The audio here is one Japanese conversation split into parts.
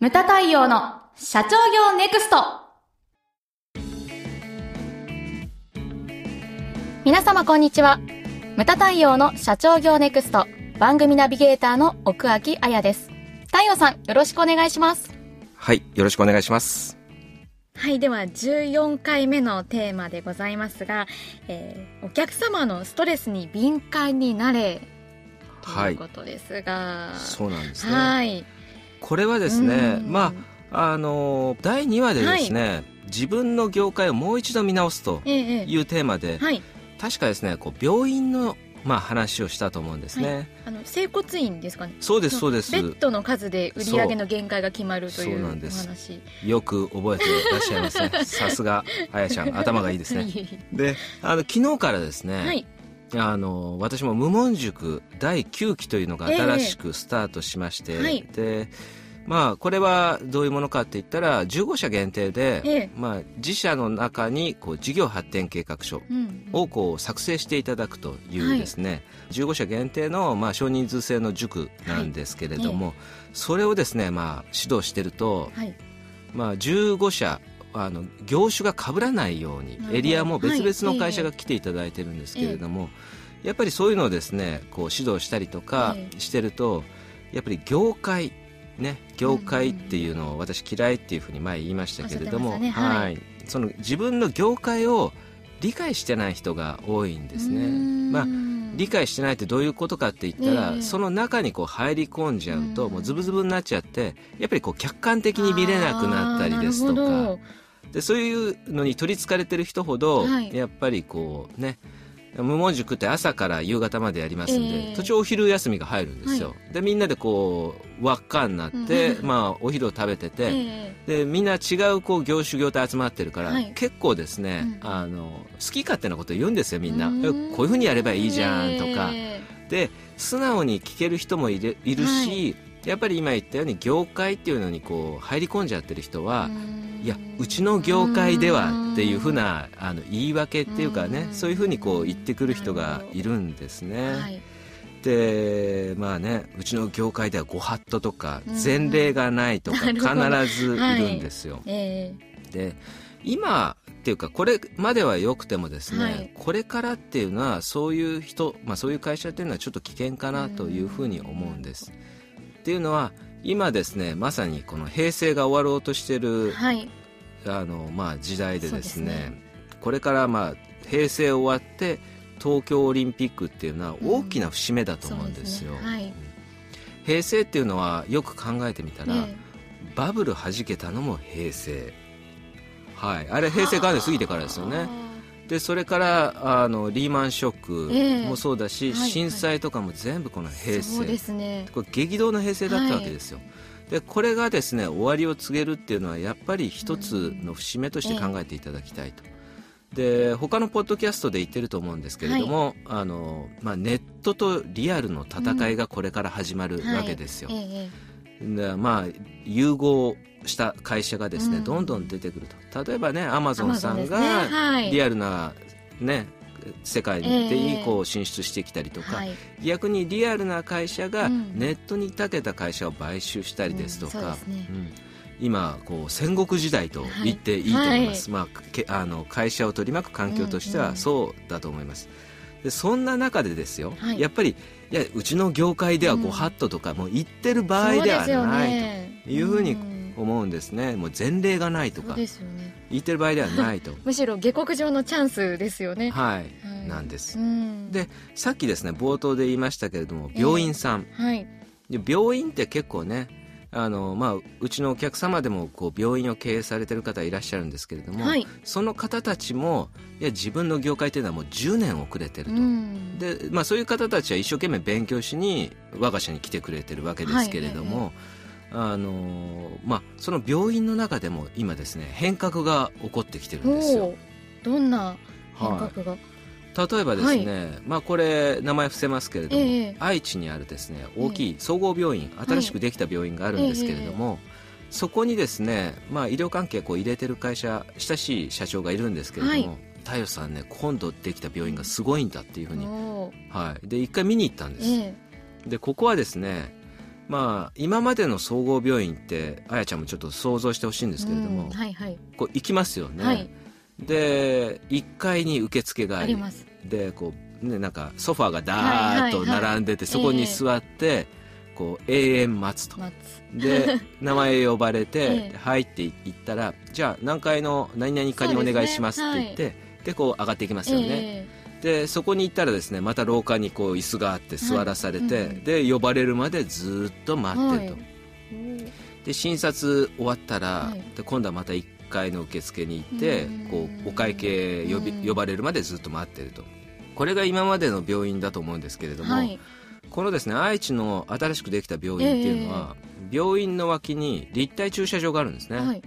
ムタ太陽の社長業ネクスト皆様こんにちは。ムタ太陽の社長業ネクスト番組ナビゲーターの奥脇彩です。太陽さん、よろしくお願いします。はい、よろしくお願いします。はい、では14回目のテーマでございますが、えーお客様のストレスに敏感になれとはいいうことですが、そうなんですね。はい。これはですね、うんまあ、あの、第2話でですね、自分の業界をもう一度見直すとえええいうテーマで、えはい。確かですね、こう病院の、まあ、話をしたと思うんですね。あの整骨院ですかね。そうです、そうですベ。ッドの数で売り上げの限界が決まるといそううおなんです話。よく覚えていらっしゃいますね。さすが、あやちゃん、頭がいいですね。いえいで、あの、昨日からですね、えはい。あの私も無門塾第9期というのが新しくスタートしまして、ええはい。でまあこれはどういうものかって言ったら15社限定で、ええ。まあ、自社の中にこう事業発展計画書うん。をこう作成していただくというですね、15社限定の、まあ、少人数制の塾なんですけれども、それをですね、まあ、指導してると、はい。まあ、15社あの業種が被らないようにエリアも別々の会社はが来ていただいてるんですけれども、やっぱりそういうのをですねこう指導したりとかええしてると、やっぱり業界ね業界っていうのを私嫌いっていうふうに前言いましたけれども、ね。はい。はい。その自分の業界を理解してない人が多いんですね。まあ理解してないってどういうことかって言ったら、ええ。その中にこう入り込んじゃうと、うん。もうズブズブになっちゃってやっぱりこう客観的に見れなくなったりですとか。でそういうのに取りつかれてる人ほど、はい。やっぱりこうね無門塾って朝から夕方までやりますんで、ええ。途中お昼休みが入るんですよ、でみんなでこう輪っかになって、うん。まあお昼を食べてて、えでみんな違うこう業種業態集まってるから、はい。結構ですね、うん。あの好き勝手なこと言うんですよみんな。うん。えこういうふうにやればいいじゃんとか、えで素直に聞ける人もいるいるし、やっぱり今言ったように業界っていうのにこう入り込んじゃってる人は、いやうちの業界ではっていうふうなあの言い訳っていうかねうんそういうふうにこう言ってくる人がいるんですね。はい。でまあねうちの業界ではご法度とかうん前例がないとか必ずいるんですよ。えで今っていうかこれまではよくてもですね、はいこれからっていうのはそういう人、まあ、そういう会社っていうのはちょっと危険かなというふうに思うんです。っていうのは今ですねまさにこの平成が終わろうとしてえるはい。あの、まあ、時代でですねね。これからまあ平成終わって東京オリンピックっていうのは大きな節目だと思うんですよ。そうね。はい。平成っていうのはよく考えてみたら、えバブル弾けたのも平成。はい。あれ平成元年過ぎてからですよねでそれからあのリーマンショックもそうだし、えはい。震災とかも全部このあ平成、そうですね。これ激動の平成だったわけですよ、でこれがですね終わりを告げるっていうのはやっぱり一つの節目として考えていただきたいと、で他のポッドキャストで言ってると思うんですけれども、あのまあ、ネットとリアルの戦いがこれから始まるわけですよ、ええでまあ融合した会社がですね、うん。どんどん出てくると。例えばねアマゾンさんがリアルなね世界ええ。にこう進出してきたりとか、はい。逆にリアルな会社がうん。ネットに長けた会社を買収したりですとうんそうかですね。うん。今こう戦国時代と言っていいと思います、まあ、けあの会社を取り巻く環境としてはそうだと思います、でそんな中でですよ、はい。やっぱりいやうちの業界ではご法度とかもう言ってる場合ではないね。というふうにん。思うんですね。もう前例がないとかね。言ってる場合ではないと。むしろ下克上のチャンスですよね。はい、はい。なんです。うん。でさっきですね冒頭で言いましたけれども病院さん、はい。で病院って結構ねあの、まあ、うちのお客様でもこう病院を経営されてる方いらっしゃるんですけれども、はい。その方たちもいや自分の業界というのはもう10年遅れてるうと、ん。でまあ、そういう方たちは一生懸命勉強しに我が社に来てくれてるわけですけれども、あのまあ、その病院の中でも今ですね変革が起こってきてるんですよお。どんな変革が？例えばですね、まあ、これ名前伏せますけれども、ええ。愛知にあるですね大きい総合病院、新しくできた病院があるんですけれども、そこにですね、まあ、医療関係こう入れてる会社親しい社長がいるんですけれども、はい。太陽さんね今度できた病院がすごいんだっていうふうに、はい、で一回見に行ったんです、え。でここはですねまあ今までの総合病院ってあやちゃんもちょっと想像してほしいんですけれども、うんはいはい。こう行きますよね、はいで1階に受付があります。でこう、ね、なんかソファーがダーッと並んでて、はいはいそこに座って、こう永遠待つと。で名前呼ばれて、ええ。入っていったらじゃあ何階の何々課にお願いしますって言ってで,、こう上がっていきますよね、えでそこに行ったらですねまた廊下にこう椅子があって座らされて、で呼ばれるまでずっと待ってると、えで診察終わったら、はい。で今度はまた1階の受付に行って、うん。こうお会計呼び、うん。呼ばれるまでずっと待ってると。これが今までの病院だと思うんですけれども、はい。このですね愛知の新しくできた病院っていうのは、病院の脇に立体駐車場があるんですね、はい。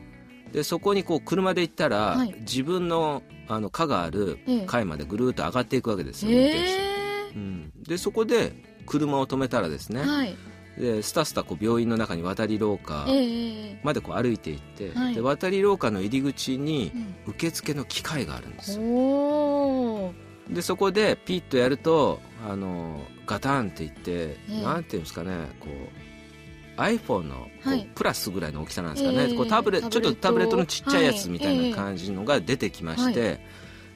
でそこにこう車で行ったら、はい。自分のあの課があるええ。階までぐるーっと上がっていくわけですよ、えうん、でそこで車を止めたらですね、えはいでスタスタこう病院の中に渡り廊下ええまでこう歩いていって、はい。で渡り廊下の入り口にうん。受付の機械があるんですよ。おー。でそこでピッとやるとあのガタンっていって、ええ。なんていうんですかねこう iPhone のプラスぐらいの大きさなんですかね、ええこうタブレちょっとタブレットのちっちゃいやつみたいはい。な感じのが出てきまして、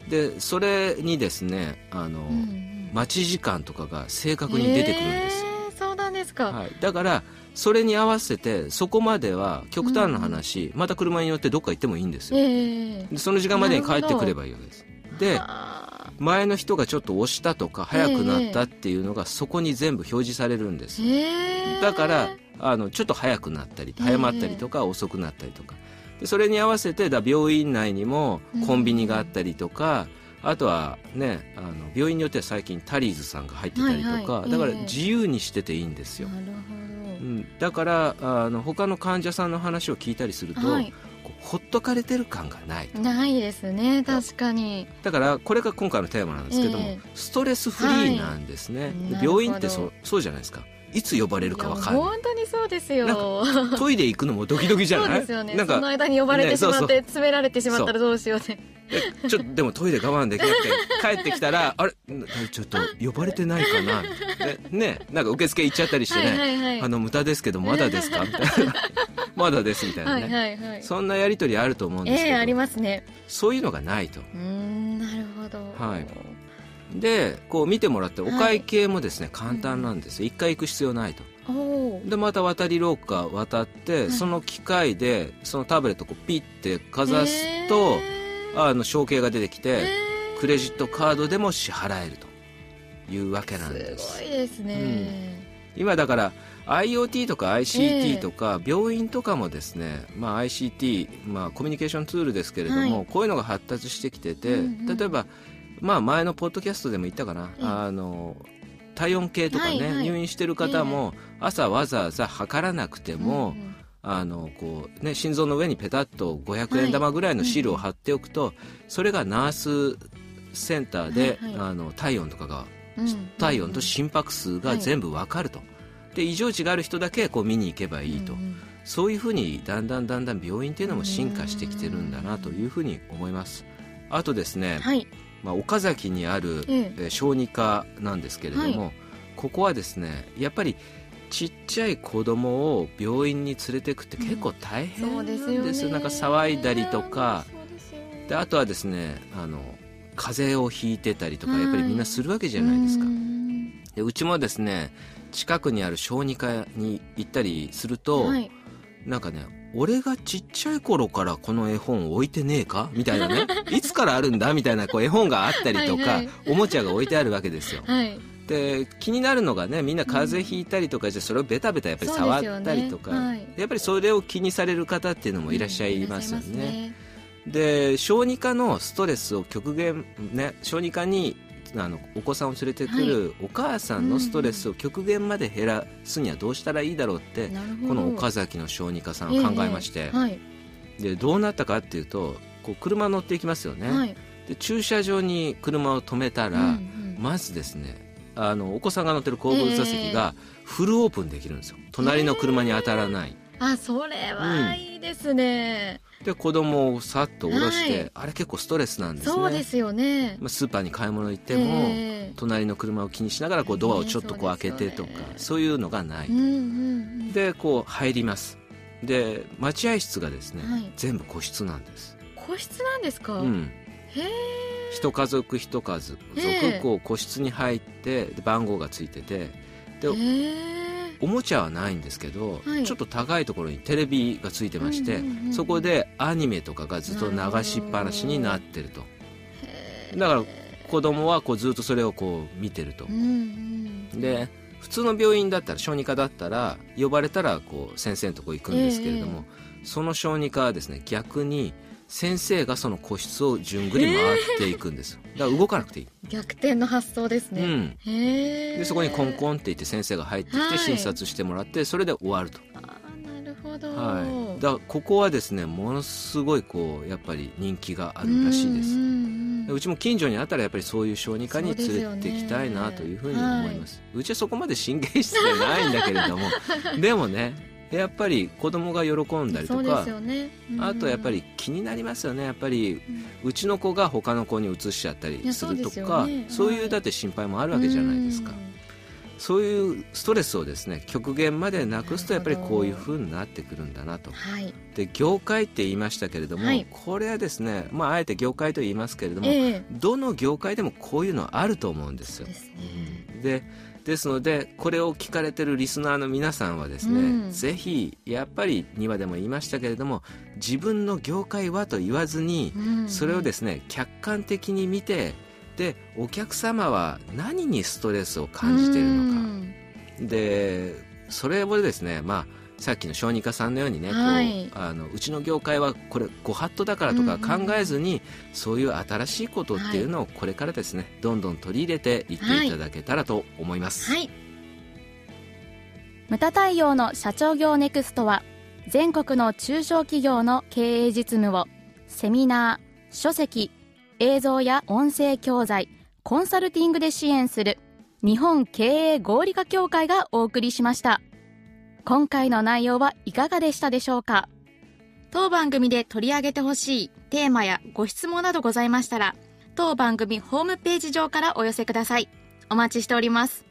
でそれにですねあの、うんうん。待ち時間とかが正確に出てくるんですよ、か、はい、だからそれに合わせてそこまでは極端な話、また車に乗ってどっか行ってもいいんですよ、ええ。でその時間までに帰ってくればいいわけです。ではあ。前の人がちょっと押したとか速くなったっていうのがそこに全部表示されるんですよ、ええ。だからあのちょっと速くなったりええ。早まったりとか遅くなったりとか。でそれに合わせてだ病院内にもコンビニがあったりとか、あとはねあの病院によっては最近タリーズさんが入ってたりとか、はいはい。だからええ。自由にしてていいんですよ、うん、だからあの他の患者さんの話を聞いたりすると、はい。ほっとかれてる感がないないですね。確かに。だからこれが今回のテーマなんですけども、ええ。ストレスフリーなんですね、はい。病院ってそうそうじゃないですか。いつ呼ばれるか分かんない。本そうですよ。トイレ行くのもドキドキじゃない？そうですよね。なんそのか間に呼ばれてしまって、ねそうそう。詰められてしまったらどうしようってえちょっとでもトイレ我慢できなくて帰ってきたらあれ？なちょっと呼ばれてないかな？でねなんか受付行っちゃったりしてね、はいはいはい。あの無駄ですけどまだですか？みたいな。まだですみたいなはね、いはいはい。そんなやり取りあると思うんですけど、ええありますね。そういうのがないと。うーんなるほど。はい。でこう見てもらってお会計もですね、簡単なんですよ。一回行く必要ないとでまた渡り廊下渡って、はい。その機械でそのタブレットをこうピッてかざすと、あの承継が出てきて、えー。クレジットカードでも支払えるというわけなんです。すごいですね、今だから IoT とか ICT とか病院とかもですね、まあ、ICT、まあ、コミュニケーションツールですけれども、はい。こういうのが発達してきてて、うんうん。例えば、まあ、前のポッドキャストでも言ったかな、うんあの体温計とかね、はいはい。入院してる方も朝わざわざ測らなくても、うんうん。あのこうね、心臓の上にペタッと500円玉ぐらいのシールを貼っておくと、それがナースセンターで、はいはい。あの体温とかがうん体温と心拍数が全部わかると、で異常値がある人だけこう見に行けばいいと、うんうん。そういうふうにだんだんだんだん病院っていうのも進化してきてるんだなというふうに思います。あとですね、はいまあ、岡崎にある、え小児科なんですけれども、はここはですねやっぱりちっちゃい子供を病院に連れてくって結構大変なんですですよ。なんか騒いだりとか。であとはですねあの風邪をひいてたりとかはい。やっぱりみんなするわけじゃないですか、うん。でうちもですね近くにある小児科に行ったりすると、はい。なんかね俺がちっちゃい頃からこの絵本置いてねえか？みたいなね。いつからあるんだ？みたいなこう絵本があったりとかはいはい。おもちゃが置いてあるわけですよ。はい。で気になるのがねみんな風邪ひいたりとかしてそれをベタベタやっぱり触ったりとか、ねはい。やっぱりそれを気にされる方っていうのもいらっしゃいますようん。ね,、で小児科のストレスを極限ね小児科にあのお子さんを連れてくるお母さんのストレスを極限まで減らすにはどうしたらいいだろうって、この岡崎の小児科さんは考えまして、でどうなったかっていうとこう車乗っていきますよね、はい。で駐車場に車を止めたら、まずですねあのお子さんが乗ってる後部座席がフルオープンできるんですよ。隣の車に当たらない、あそれはいいですね、で子供をさっと下ろして、はい。あれ結構ストレスなんですね。そうですよね。まあスーパーに買い物行っても、ええ。隣の車を気にしながらこうドアをちょっとこうね開けてとか、そうですよね。そういうのがない、うんうんうん。でこう入ります。で待合室がですね、はい。全部個室なんです、個室なんですか、うん、へえ。一家族一家族。ええ。こう個室に入ってで番号がついててでへえおもちゃはないんですけど、はい。ちょっと高いところにテレビがついてまして、そこでアニメとかがずっと流しっぱなしになってると。だから子供はこうずっとそれをこう見てると。うんうんで普通の病院だったら小児科だったら呼ばれたらこう先生のとこ行くんですけれども、その小児科はですね逆に先生がその個室を順繰り回っていくんです。よだから動かなくていい、逆転の発想ですね、うん、へえでそこにコンコンって言って先生が入ってきはい。て診察してもらってそれで終わると、あーなるほど、はい、だここはですねものすごいこうやっぱり人気があるらしいです。うちも近所にあったらやっぱりそういう小児科に連れて行きたいなというふうに思います、うちはそこまで神経質でないんだけれども。でもねやっぱり子供が喜んだりとかすよね、うん。あとやっぱり気になりますよね。やっぱりうちの子が他の子に移しちゃったりするとかそうい。いうだって心配もあるわけじゃないですか、そういうストレスをですね極限までなくすとやっぱりこういうふうになってくるんだなと。はい。で業界って言いましたけれども、はい。これはですねまああえて業界と言いますけれども、ええ。どの業界でもこういうのはあると思うんですよ。でですのでこれを聞かれてるリスナーの皆さんはですね、うん。ぜひやっぱり2話でも言いましたけれども自分の業界はと言わずに、うん。それをですね客観的に見てでお客様は何にストレスを感じているのか、でそれをですねまあさっきの小児科さんのようにね、はいこうあのうちの業界はこれご法度だからとか考えずに、そういう新しいことっていうのをこれからですねどんどん取り入れていっていただけたらと思います。はいムタ太陽の社長業ネクストは全国の中小企業の経営実務をセミナー、書籍、映像や音声教材、コンサルティングで支援する日本経営合理化協会がお送りしました。今回の内容はいかがでしたでしょうか？当番組で取り上げてほしいテーマやご質問などございましたら当番組ホームページ上からお寄せください。お待ちしております。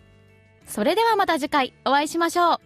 それではまた次回お会いしましょう。